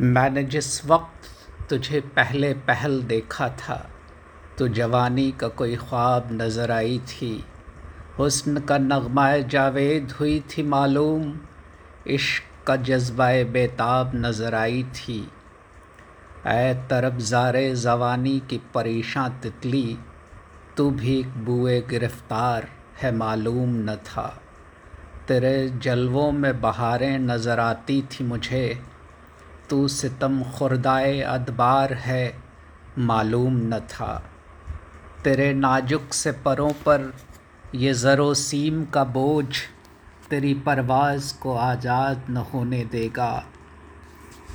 मैंने जिस वक्त तुझे पहले पहल देखा था तो जवानी का कोई ख्वाब नज़र आई थी। हुस्न का नगमाए जावेद हुई थी मालूम, इश्क का जज्बा बेताब नज़र आई थी। ए तरब ज़ार जवानी की परेशान तितली, तू भी बुए गिरफ़्तार है मालूम न था। तेरे जलवों में बहारें नज़र आती थी मुझे तू सितम खुरदाए अदबार है, मालूम न था। तेरे नाजुक से परों पर ये ज़रो सीम का बोझ तेरी परवाज़ को आज़ाद न होने देगा।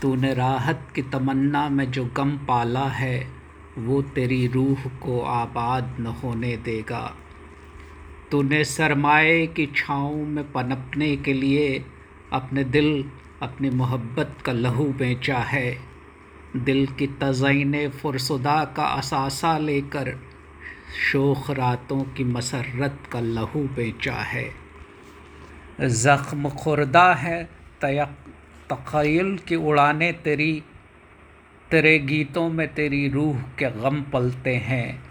तूने राहत की तमन्ना में जो गम पाला है, वो तेरी रूह को आबाद न होने देगा। तूने सरमाए की छाँव में पनपने के लिए अपने दिल अपनी मोहब्बत का लहू बेचा है। दिल की तज़ीन फुरसदा का असासा लेकर शोख रातों की मसरत का लहू बेचा है। ज़ख्म खुर्दा है तयक तखयल की उड़ाने तेरी, तेरे गीतों में तेरी रूह के गम पलते हैं।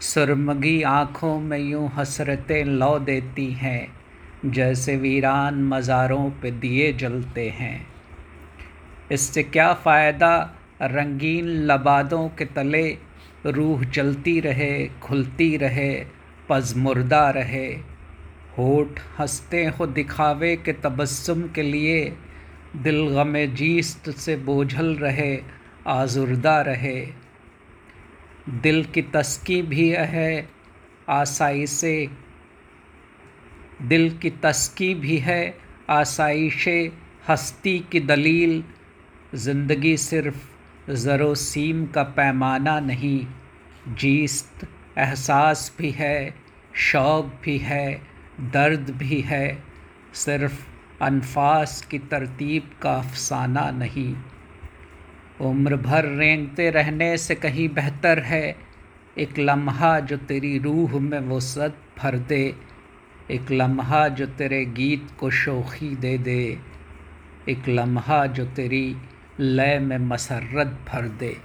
सुरमगी आँखों में यूँ हसरतें लौ देती हैं। जैसे वीरान मज़ारों पे दिए जलते हैं। इससे क्या फ़ायदा? रंगीन लबादों के तले रूह जलती रहे, खुलती रहे, पजमुर्दा रहे। होठ हँसते हो दिखावे के तबस्सुम के लिए, दिल गम जीस्त से बोझल रहे, आजुर्दा रहे। दिल की तस्की भी है, आसाई से दिल की तस्की भी है, आसाइश हस्ती की दलील। ज़िंदगी सिर्फ़ ज़रो सीम का पैमाना नहीं, जीस्त एहसास भी है, शौक़ भी है, दर्द भी है। सिर्फ़ अनफास की तरतीब का अफसाना नहीं। उम्र भर रेंगते रहने से कहीं बेहतर है, एक लम्हा जो तेरी रूह में वो सद भर दे। एक लम्हा जो तेरे गीत को शोखी दे दे, एक लम्हा जो तेरी लय में मसरत भर दे।